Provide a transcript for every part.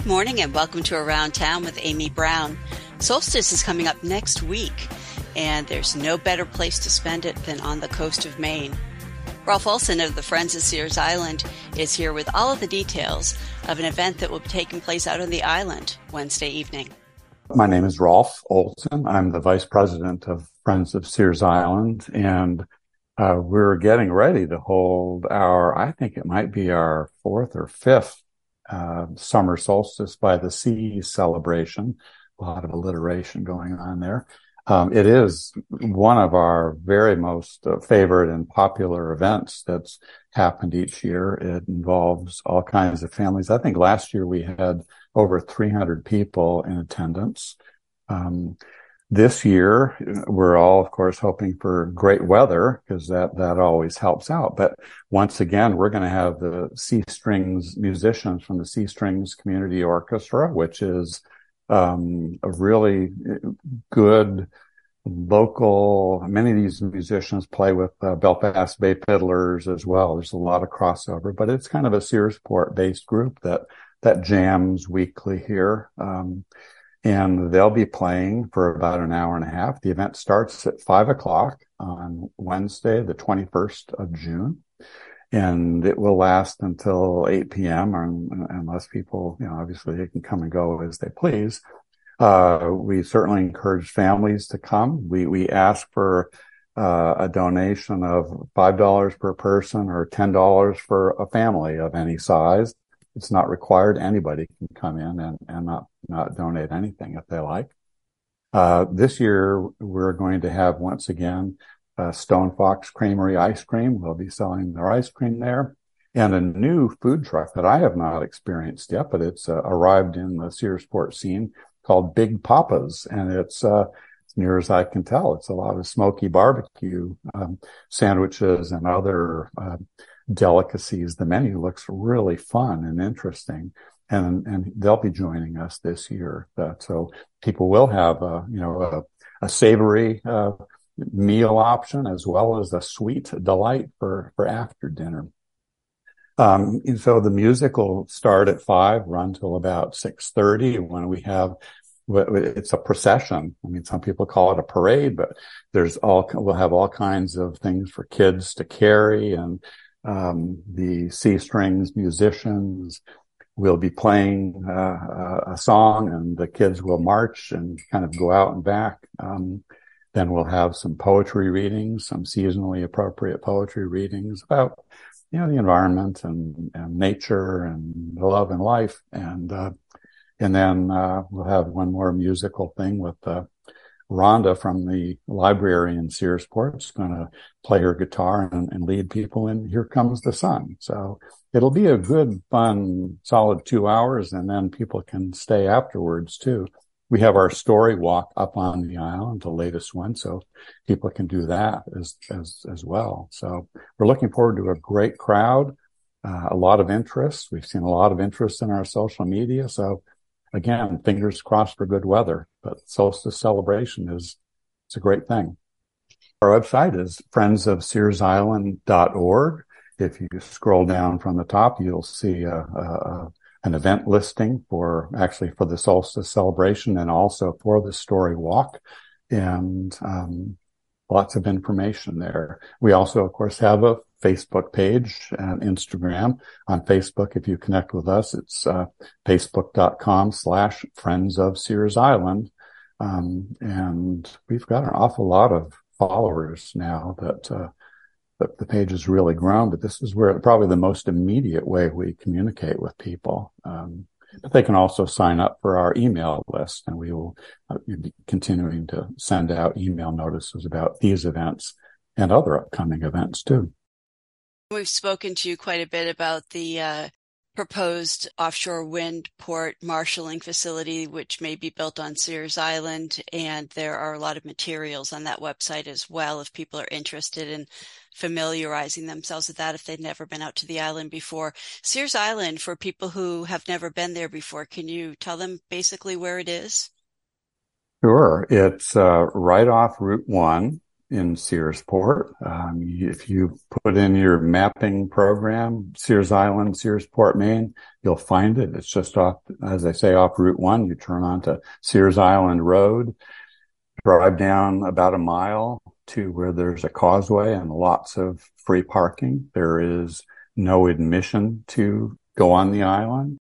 Good morning and welcome to Around Town with Amy Browne. Solstice is coming up next week, and there's no better place to spend it than on the coast of Maine. Rolf Olsen of the Friends of Sears Island is here with all of the details of an event that will be taking place out on the island Wednesday evening. My name is Rolf Olsen. I'm the Vice President of Friends of Sears Island, and uh, we're getting ready to hold our, I think it might be our fourth or fifth uh, summer solstice by the sea celebration. A lot of alliteration going on there. Um, it is one of our very most uh, favorite and popular events that's happened each year. It involves all kinds of families. I think last year we had over 300 people in attendance. Um, this year, we're all, of course, hoping for great weather because that, that always helps out. But once again, we're going to have the C Strings musicians from the C Strings Community Orchestra, which is um, a really good local. Many of these musicians play with uh, Belfast Bay Fiddlers as well. There's a lot of crossover, but it's kind of a Searsport based group that that jams weekly here. Um, and they'll be playing for about an hour and a half. The event starts at five o'clock on Wednesday, the 21st of June, and it will last until 8 p.m. Unless people, you know, obviously they can come and go as they please. Uh, we certainly encourage families to come. We, we ask for uh, a donation of $5 per person or $10 for a family of any size it's not required. Anybody can come in and, and not, not donate anything if they like. Uh, this year we're going to have once again, uh, Stone Fox Creamery ice cream. We'll be selling their ice cream there and a new food truck that I have not experienced yet, but it's uh, arrived in the Searsport scene called Big Papa's. And it's, uh, as near as I can tell, it's a lot of smoky barbecue, um, sandwiches and other, uh, delicacies. The menu looks really fun and interesting. And, and they'll be joining us this year. That, so people will have a, you know, a, a savory, uh, meal option as well as a sweet delight for, for after dinner. Um, and so the music will start at five, run till about 6.30 when we have it's a procession. I mean, some people call it a parade, but there's all, we'll have all kinds of things for kids to carry and um, the C strings musicians will be playing uh, a song and the kids will march and kind of go out and back. Um, then we'll have some poetry readings, some seasonally appropriate poetry readings about, you know, the environment and, and nature and love and life. And, uh, and then, uh, we'll have one more musical thing with, uh, Rhonda from the library in Searsport is going to play her guitar and, and, lead people in Here Comes the Sun. So it'll be a good, fun, solid two hours and then people can stay afterwards too. We have our story walk up on the island, the latest one. So people can do that as, as, as well. So we're looking forward to a great crowd, uh, a lot of interest. We've seen a lot of interest in our social media. So again, fingers crossed for good weather, but solstice celebration is, it's a great thing. Our website is friendsofsearsisland.org. If you scroll down from the top, you'll see a, a, an event listing for actually for the solstice celebration and also for the story walk and um, lots of information there. We also, of course, have a Facebook page and Instagram. On Facebook, if you connect with us, it's uh, facebook.com slash friends of Sears Island. Um, and we've got an awful lot of followers now that, uh, that the page has really grown, but this is where probably the most immediate way we communicate with people. Um, but they can also sign up for our email list and we will uh, be continuing to send out email notices about these events and other upcoming events too. We've spoken to you quite a bit about the uh, proposed offshore wind port marshaling facility, which may be built on Sears Island. And there are a lot of materials on that website as well if people are interested in familiarizing themselves with that if they've never been out to the island before. Sears Island, for people who have never been there before, can you tell them basically where it is? Sure. It's uh, right off Route 1 in Searsport. Um, if you put in your mapping program, Sears Island, Searsport, Maine, you'll find it. It's just off, as I say, off Route One. You turn onto Sears Island Road, drive down about a mile to where there's a causeway and lots of free parking. There is no admission to go on the island.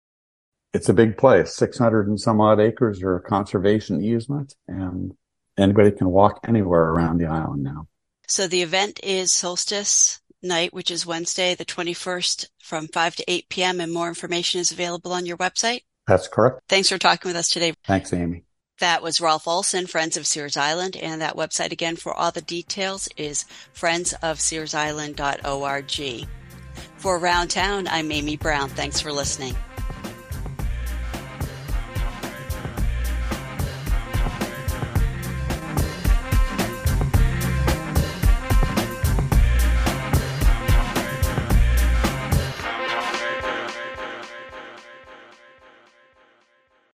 It's a big place, 600 and some odd acres or a conservation easement and anybody can walk anywhere around the island now. So the event is solstice night, which is Wednesday, the 21st from 5 to 8 p.m. and more information is available on your website. That's correct. Thanks for talking with us today. Thanks, Amy. That was Rolf Olsen, Friends of Sears Island, and that website again for all the details is friendsofsearsisland.org. For Around Town, I'm Amy Browne. Thanks for listening.